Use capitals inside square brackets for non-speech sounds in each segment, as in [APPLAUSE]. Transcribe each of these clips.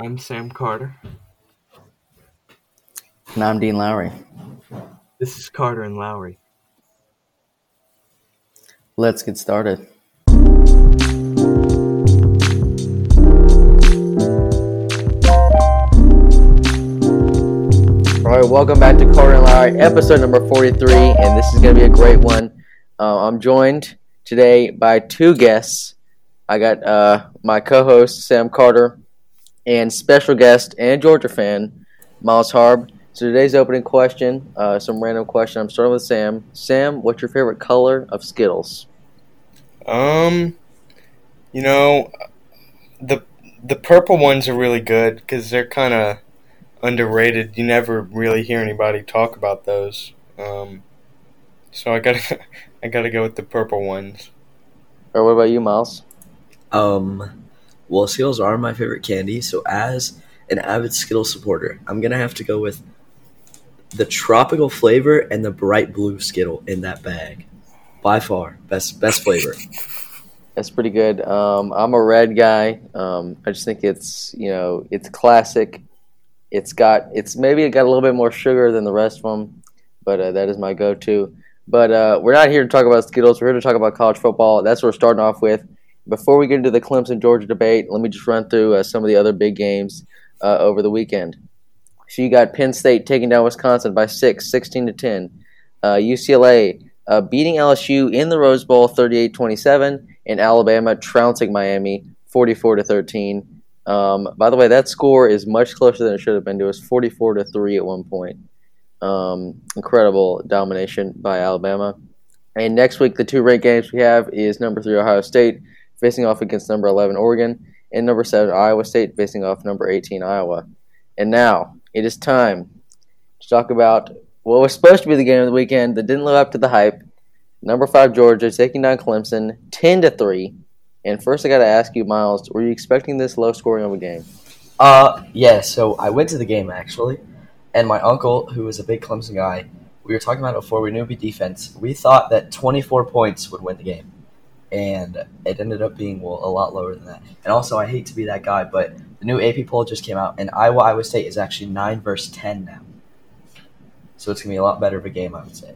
I'm Sam Carter. And I'm Dean Lowry. This is Carter and Lowry. Let's get started. All right, welcome back to Carter and Lowry, episode number 43, and this is going to be a great one. Uh, I'm joined today by two guests. I got uh, my co host, Sam Carter, and special guest and Georgia fan, Miles Harb. So today's opening question, uh, some random question. I'm starting with Sam. Sam, what's your favorite color of Skittles? Um, you know, the the purple ones are really good because they're kind of underrated. You never really hear anybody talk about those. Um, so I gotta [LAUGHS] I gotta go with the purple ones. Or what about you, Miles? Um, well, Skittles are my favorite candy, so as an avid Skittles supporter, I'm gonna have to go with the tropical flavor and the bright blue Skittle in that bag. By far, best best flavor. [LAUGHS] That's pretty good. Um, I'm a red guy. Um, I just think it's you know it's classic. It's got it's maybe it got a little bit more sugar than the rest of them, but uh, that is my go-to. But uh, we're not here to talk about Skittles. We're here to talk about college football. That's what we're starting off with. Before we get into the Clemson Georgia debate, let me just run through uh, some of the other big games uh, over the weekend. So you got Penn State taking down Wisconsin by six, 16 to 10. UCLA uh, beating LSU in the Rose Bowl 38 27, and Alabama trouncing Miami 44 to 13. Um, by the way, that score is much closer than it should have been. It was 44 to 3 at one point. Um, incredible domination by Alabama. And next week, the two ranked games we have is number three Ohio State facing off against number 11 Oregon, and number seven Iowa State facing off number 18 Iowa. And now it is time to talk about what was supposed to be the game of the weekend that didn't live up to the hype. Number five Georgia taking down Clemson, 10 to three. And first, I got to ask you, Miles, were you expecting this low scoring of a game? Uh, yeah. So I went to the game actually, and my uncle, who was a big Clemson guy, we were talking about it before we knew it'd be defense. We thought that 24 points would win the game, and it ended up being well a lot lower than that. And also, I hate to be that guy, but the new AP poll just came out, and Iowa Iowa State is actually nine versus 10 now. So it's gonna be a lot better of a game, I would say.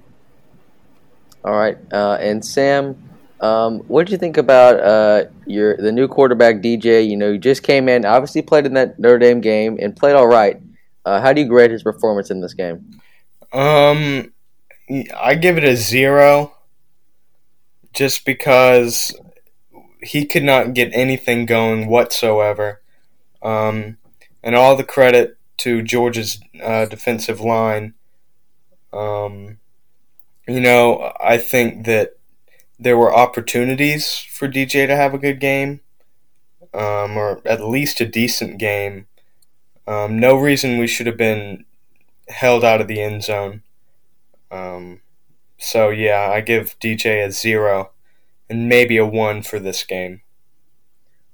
All right, uh, and Sam, um, what did you think about uh, your the new quarterback DJ? You know, he just came in, obviously played in that Notre Dame game and played all right. Uh, how do you grade his performance in this game? Um, I give it a zero, just because he could not get anything going whatsoever. Um, and all the credit to Georgia's uh, defensive line. Um, you know, I think that there were opportunities for DJ to have a good game, um, or at least a decent game. Um, no reason we should have been held out of the end zone. Um, so yeah, I give DJ a zero, and maybe a one for this game.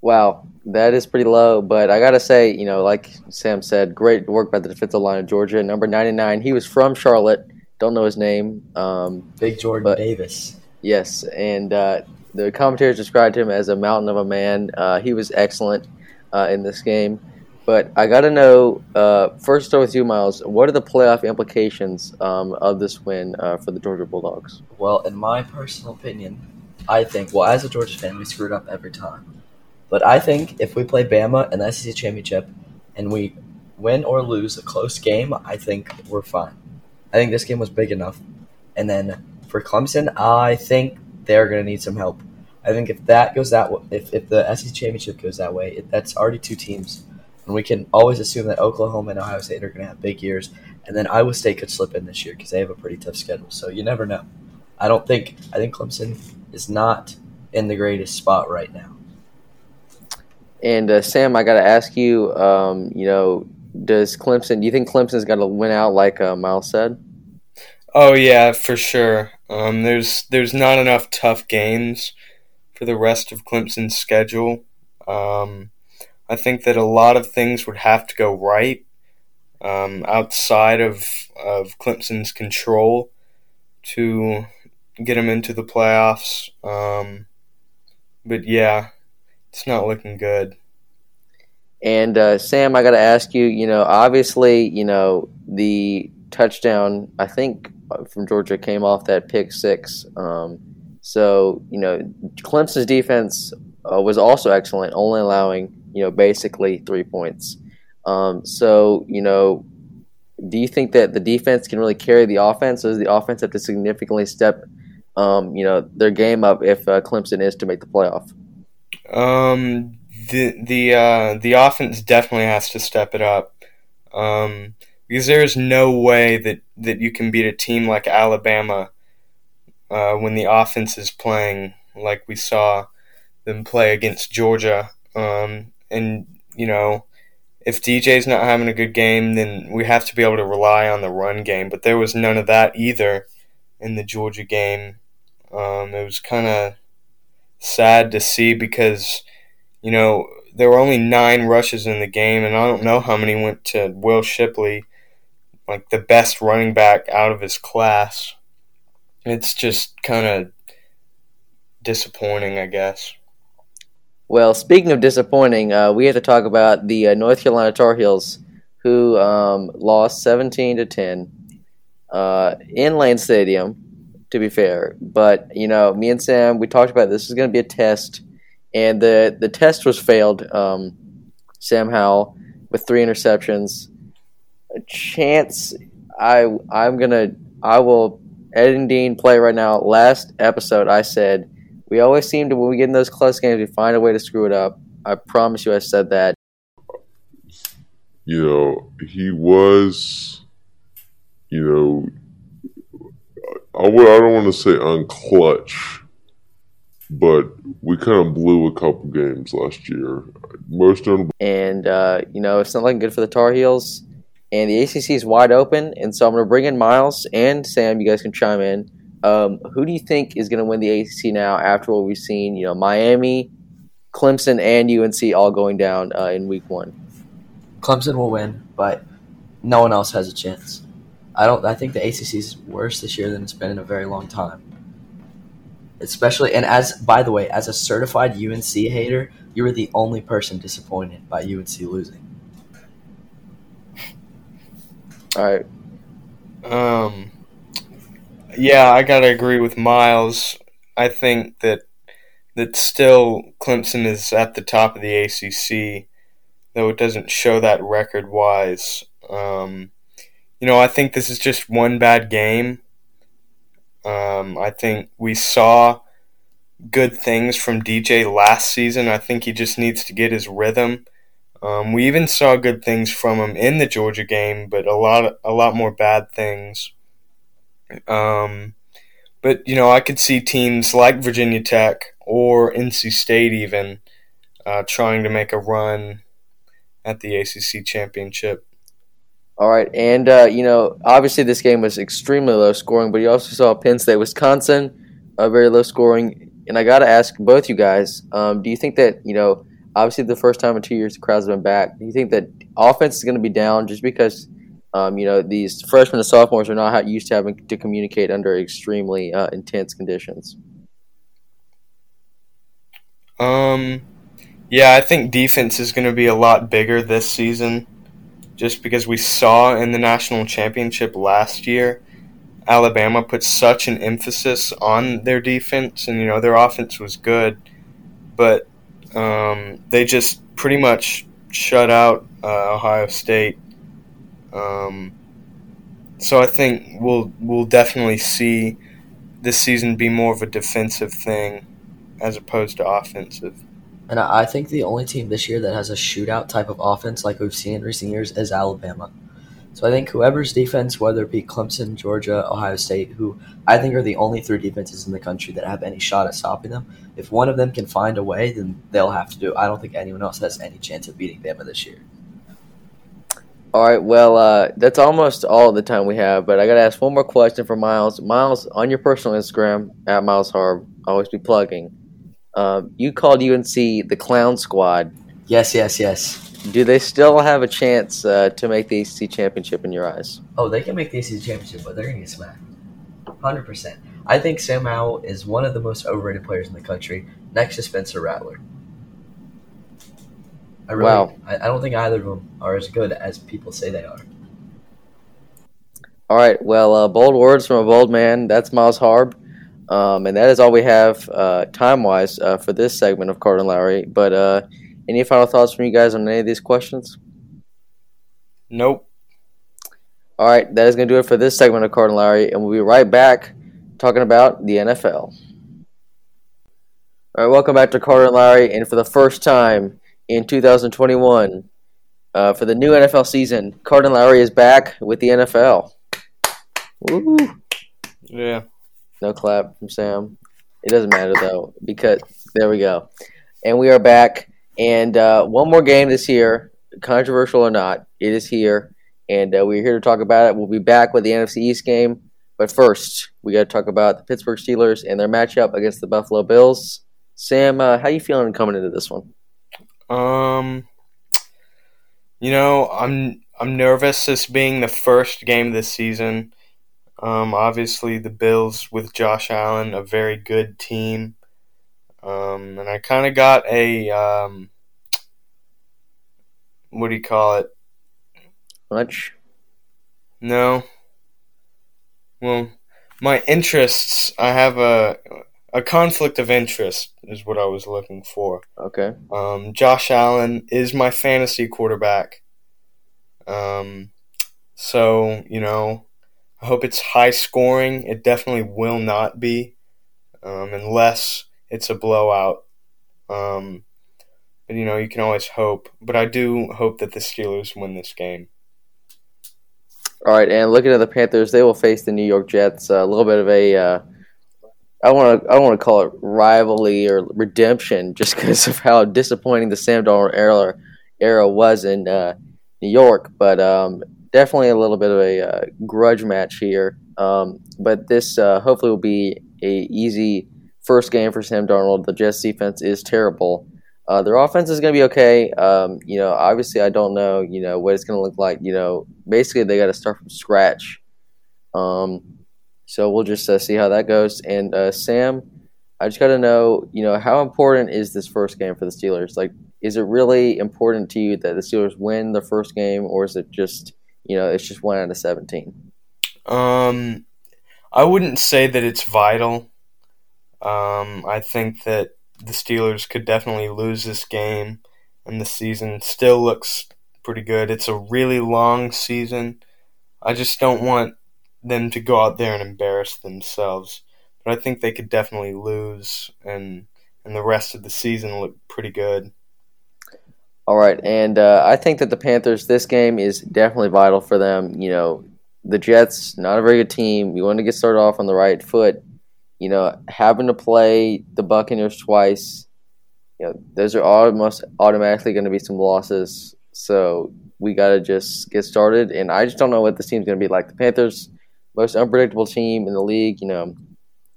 Wow, that is pretty low. But I gotta say, you know, like Sam said, great work by the defensive line of Georgia. Number ninety nine, he was from Charlotte. Don't know his name. Um, Big Jordan But- Davis. Yes, and uh, the commentators described him as a mountain of a man. Uh, he was excellent uh, in this game. But I got to know uh, first, start with you, Miles. What are the playoff implications um, of this win uh, for the Georgia Bulldogs? Well, in my personal opinion, I think, well, as a Georgia fan, we screwed up every time. But I think if we play Bama in the SEC championship and we win or lose a close game, I think we're fine. I think this game was big enough. And then for Clemson, I think they're going to need some help. I think if that goes that way, if, if the SEC championship goes that way, it, that's already two teams. And we can always assume that Oklahoma and Ohio State are going to have big years. And then Iowa State could slip in this year because they have a pretty tough schedule. So you never know. I don't think I think Clemson is not in the greatest spot right now. And uh, Sam, I got to ask you. Um, you know, does Clemson? Do you think Clemson's going to win out, like uh, Miles said? Oh yeah, for sure. Um, there's there's not enough tough games for the rest of Clemson's schedule. Um, I think that a lot of things would have to go right um, outside of of Clemson's control to get them into the playoffs. Um, but yeah, it's not looking good. And uh, Sam, I got to ask you. You know, obviously, you know the touchdown. I think uh, from Georgia came off that pick six. Um, so you know, Clemson's defense uh, was also excellent, only allowing you know basically three points. Um, so you know, do you think that the defense can really carry the offense? Or does the offense have to significantly step, um, you know, their game up if uh, Clemson is to make the playoff? Um, the the uh, the offense definitely has to step it up. Um, because there is no way that, that you can beat a team like Alabama uh, when the offense is playing like we saw them play against Georgia. Um, and you know, if DJ's not having a good game, then we have to be able to rely on the run game. But there was none of that either in the Georgia game. Um, it was kind of sad to see because you know there were only nine rushes in the game, and I don't know how many went to Will Shipley, like the best running back out of his class. It's just kind of disappointing, I guess. Well, speaking of disappointing, uh, we have to talk about the uh, North Carolina Tar Heels, who um, lost 17 to 10 uh, in Lane Stadium. To be fair, but you know, me and Sam, we talked about this is going to be a test, and the the test was failed. Um, Sam Howell with three interceptions. A chance, I I'm gonna I will Ed and Dean play right now. Last episode, I said we always seem to when we get in those close games, we find a way to screw it up. I promise you, I said that. You know, he was, you know, I, would, I don't want to say unclutch, but we kind of blew a couple games last year. Most them. And, uh, you know, it's not looking good for the Tar Heels. And the ACC is wide open. And so I'm going to bring in Miles and Sam. You guys can chime in. Um, who do you think is going to win the ACC now after what we've seen? You know, Miami, Clemson, and UNC all going down uh, in week one. Clemson will win, but no one else has a chance. I don't. I think the ACC is worse this year than it's been in a very long time. Especially, and as by the way, as a certified UNC hater, you were the only person disappointed by UNC losing. All right. Um. Yeah, I gotta agree with Miles. I think that that still Clemson is at the top of the ACC, though it doesn't show that record wise. Um, you know, I think this is just one bad game. Um, I think we saw good things from DJ last season. I think he just needs to get his rhythm. Um, we even saw good things from him in the Georgia game, but a lot, a lot more bad things. Um, but you know, I could see teams like Virginia Tech or NC State even uh, trying to make a run at the ACC championship. All right, and uh, you know, obviously this game was extremely low scoring, but you also saw Penn State, Wisconsin, uh, very low scoring. And I got to ask both you guys: um, Do you think that you know, obviously the first time in two years the crowds been back? Do you think that offense is going to be down just because um, you know these freshmen and sophomores are not used to having to communicate under extremely uh, intense conditions? Um, yeah, I think defense is going to be a lot bigger this season just because we saw in the national championship last year, Alabama put such an emphasis on their defense, and you know their offense was good, but um, they just pretty much shut out uh, Ohio State. Um, so I think we'll we'll definitely see this season be more of a defensive thing as opposed to offensive. And I think the only team this year that has a shootout type of offense like we've seen in recent years is Alabama. So I think whoever's defense, whether it be Clemson, Georgia, Ohio State, who I think are the only three defenses in the country that have any shot at stopping them, if one of them can find a way, then they'll have to do it. I don't think anyone else has any chance of beating Bama this year. All right, well, uh, that's almost all the time we have, but I got to ask one more question for Miles. Miles, on your personal Instagram, at Miles Harb, always be plugging. Um, you called UNC the Clown Squad. Yes, yes, yes. Do they still have a chance uh, to make the ACC championship in your eyes? Oh, they can make the ACC championship, but they're going to get smacked. 100%. I think Sam Howell is one of the most overrated players in the country, next to Spencer Rattler. I really, Wow. I, I don't think either of them are as good as people say they are. All right. Well, uh, bold words from a bold man. That's Miles Harb. Um, and that is all we have uh, time wise uh, for this segment of Carter and Lowry. But uh, any final thoughts from you guys on any of these questions? Nope. All right. That is going to do it for this segment of Carter and Lowry. And we'll be right back talking about the NFL. All right. Welcome back to Carter and Lowry. And for the first time in 2021, uh, for the new NFL season, and Lowry is back with the NFL. Woo! Yeah. No clap from Sam. It doesn't matter though because there we go, and we are back. And uh, one more game this year, controversial or not, it is here, and uh, we're here to talk about it. We'll be back with the NFC East game, but first we got to talk about the Pittsburgh Steelers and their matchup against the Buffalo Bills. Sam, uh, how you feeling coming into this one? Um, you know, I'm I'm nervous. This being the first game this season. Um, obviously the Bills with Josh Allen, a very good team. Um, and I kind of got a um, what do you call it? Much? No. Well, my interests. I have a a conflict of interest is what I was looking for. Okay. Um, Josh Allen is my fantasy quarterback. Um, so you know, I hope it's high scoring. It definitely will not be, um, unless it's a blowout. Um, but you know, you can always hope. But I do hope that the Steelers win this game. All right, and looking at the Panthers, they will face the New York Jets. a little bit of a, uh, I want to, I want to call it rivalry or redemption, [LAUGHS] just because of how disappointing the Sam Darnold era era was in uh, New York. But um, definitely a little bit of a uh, grudge match here. Um, but this uh, hopefully will be a easy first game for Sam Darnold. The Jets defense is terrible. Uh, their offense is going to be okay. Um, you know, obviously, I don't know, you know, what it's going to look like. You know, basically, they got to start from scratch. Um, so we'll just uh, see how that goes. And uh, Sam, I just got to know, you know, how important is this first game for the Steelers? Like, is it really important to you that the Steelers win the first game, or is it just, you know, it's just one out of seventeen? Um, I wouldn't say that it's vital. Um, I think that the Steelers could definitely lose this game, and the season still looks pretty good. It's a really long season. I just don't want them to go out there and embarrass themselves. But I think they could definitely lose, and and the rest of the season look pretty good. All right, and uh, I think that the Panthers, this game is definitely vital for them. You know, the Jets, not a very good team. You want to get started off on the right foot. You know, having to play the Buccaneers twice, you know, those are almost automatically going to be some losses. So we got to just get started. And I just don't know what this team's going to be like. The Panthers, most unpredictable team in the league. You know,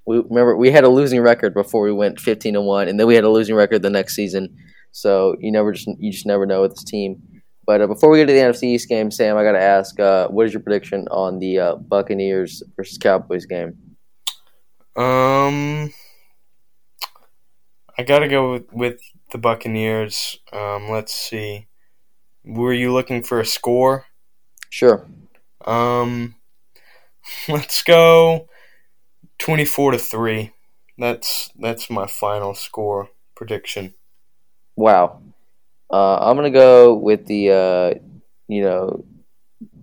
we remember we had a losing record before we went 15 and one, and then we had a losing record the next season. So you never just you just never know with this team. But uh, before we get to the NFC East game, Sam, I got to ask, uh, what is your prediction on the uh, Buccaneers versus Cowboys game? Um, I gotta go with, with the Buccaneers. Um, let's see. Were you looking for a score? Sure. Um, [LAUGHS] let's go twenty-four to three. That's that's my final score prediction. Wow. Uh, I'm gonna go with the uh, you know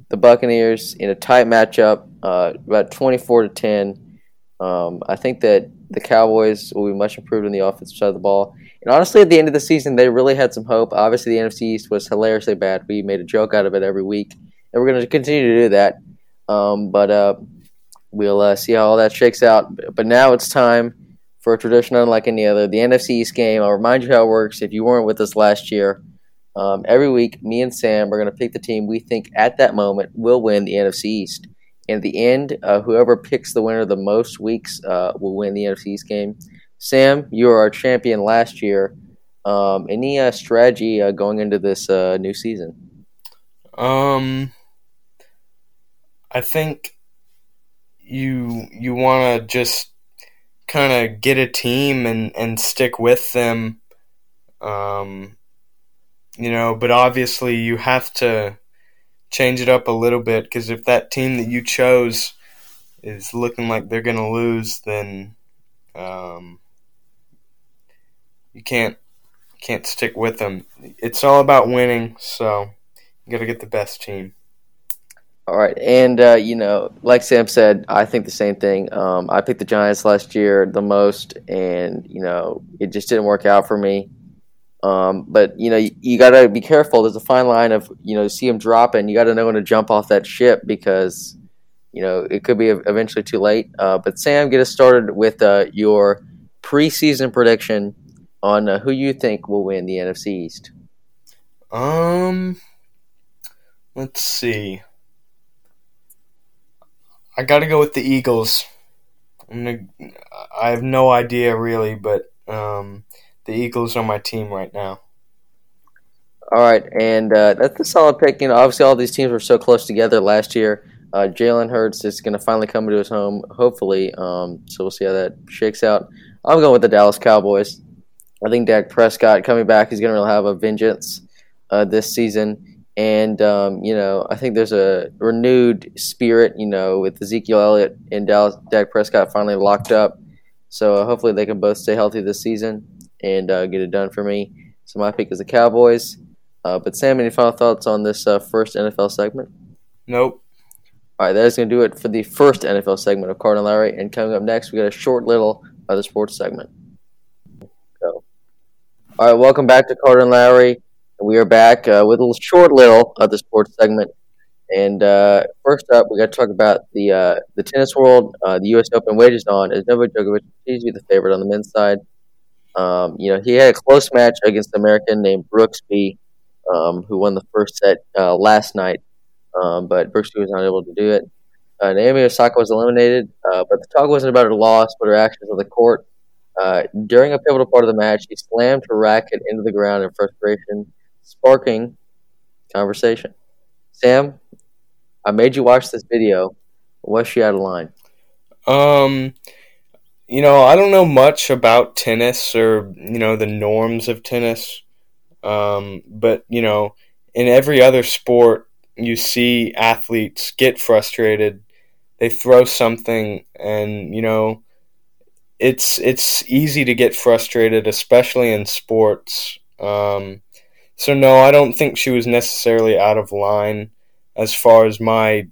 the Buccaneers in a tight matchup, uh, about 24 to 10. Um, I think that the Cowboys will be much improved on the offensive side of the ball. And honestly, at the end of the season, they really had some hope. Obviously, the NFC East was hilariously bad. We made a joke out of it every week, and we're going to continue to do that. Um, but uh, we'll uh, see how all that shakes out. But now it's time for a tradition unlike any other, the NFC East game. I'll remind you how it works if you weren't with us last year. Um, every week, me and Sam are going to pick the team we think at that moment will win the NFC East. At the end, uh, whoever picks the winner the most weeks uh, will win the NFC East game. Sam, you were our champion last year. Um, any uh, strategy uh, going into this uh, new season? Um, I think you you want to just kind of get a team and and stick with them. Um, you know, but obviously you have to change it up a little bit because if that team that you chose is looking like they're going to lose, then um, you can't can't stick with them. It's all about winning, so you got to get the best team. All right, and uh, you know, like Sam said, I think the same thing. Um, I picked the Giants last year the most, and you know, it just didn't work out for me. Um, but you know, you, you got to be careful. There's a fine line of you know, see them dropping. You got to know when to jump off that ship because you know it could be eventually too late. Uh, but Sam, get us started with uh, your preseason prediction on uh, who you think will win the NFC East. Um, let's see. I got to go with the Eagles. Gonna, i have no idea really, but um, the Eagles are my team right now. All right, and uh, that's a solid pick. You know, obviously all these teams were so close together last year. Uh, Jalen Hurts is going to finally come into his home, hopefully. Um, so we'll see how that shakes out. I'm going with the Dallas Cowboys. I think Dak Prescott coming back is going to really have a vengeance uh, this season. And, um, you know, I think there's a renewed spirit, you know, with Ezekiel Elliott and Dallas, Dak Prescott finally locked up. So uh, hopefully they can both stay healthy this season and uh, get it done for me. So my pick is the Cowboys. Uh, but Sam, any final thoughts on this uh, first NFL segment? Nope. All right, that is going to do it for the first NFL segment of Carter and Lowry. And coming up next, we got a short little other sports segment. So, all right, welcome back to Carter and Lowry. We are back uh, with a little short little of the sports segment. And uh, first up, we got to talk about the uh, the tennis world. Uh, the U.S. Open wages on as Novak Djokovic continues to be the favorite on the men's side. Um, you know, he had a close match against an American named Brooksby, um, who won the first set uh, last night, um, but Brooksby was not able to do it. Uh, Naomi Osaka was eliminated, but the talk wasn't about her loss, but her actions on the court. during a pivotal part of the match, she slammed her racket into the ground in frustration sparking conversation. Sam, I made you watch this video. Was she out of line? Um, you know, I don't know much about tennis or you know the norms of tennis. Um, but you know, in every other sport, you see athletes get frustrated. They throw something, and you know, it's it's easy to get frustrated, especially in sports. Um, so no, I don't think she was necessarily out of line as far as my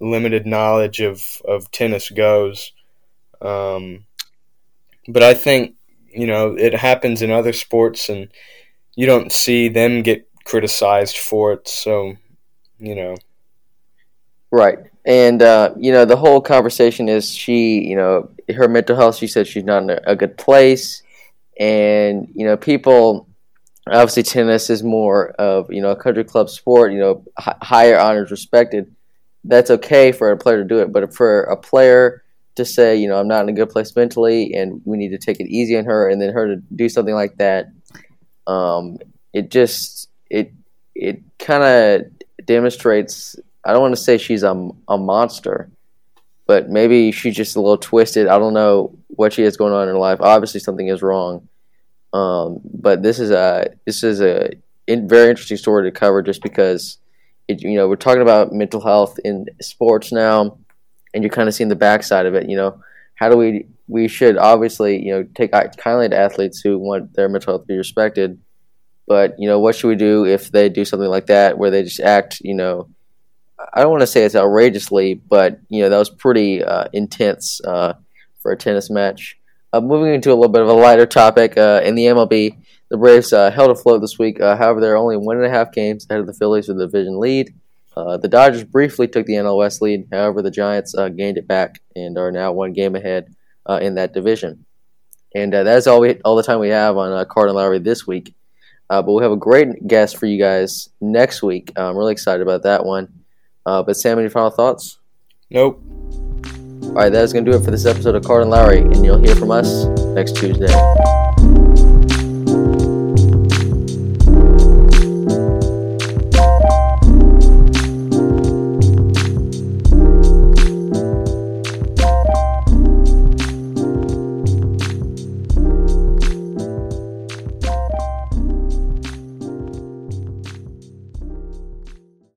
limited knowledge of, of tennis goes. Um, but I think, you know, it happens in other sports and you don't see them get criticized for it. So, you know. Right. And, uh, you know, the whole conversation is she, you know, her mental health, she said she's not in a good place. And, you know, people obviously tennis is more of you know a country club sport you know h- higher honors respected. That's okay for a player to do it but for a player to say you know i'm not in a good place mentally and we need to take it easy on her and then her to do something like that um, it just it it kind of demonstrates i don't want to say she's a, a monster but maybe she's just a little twisted. I don't know what she has going on in her life. Obviously something is wrong um, but this is a this is a very interesting story to cover just because it, you know we're talking about mental health in sports now, and you're kind of seeing the backside of it. You know, how do we we should obviously you know take kindly to athletes who want their mental health to be respected, but you know what should we do if they do something like that where they just act you know. I don't want to say it's outrageously, but you know that was pretty uh, intense uh, for a tennis match. Uh, moving into a little bit of a lighter topic, uh, in the MLB, the Braves uh, held afloat this week. Uh, however, they're only one and a half games ahead of the Phillies with the division lead. Uh, the Dodgers briefly took the NL West lead. However, the Giants uh, gained it back and are now one game ahead in that division. And that's all we all the time we have on uh, Carter and Lowry this week. but we have a great guest for you guys next week. I'm really excited about that one. but Sam, any final thoughts? Nope. All right, that is going to do it for this episode of Carter and Lowry, and you'll hear from us next Tuesday.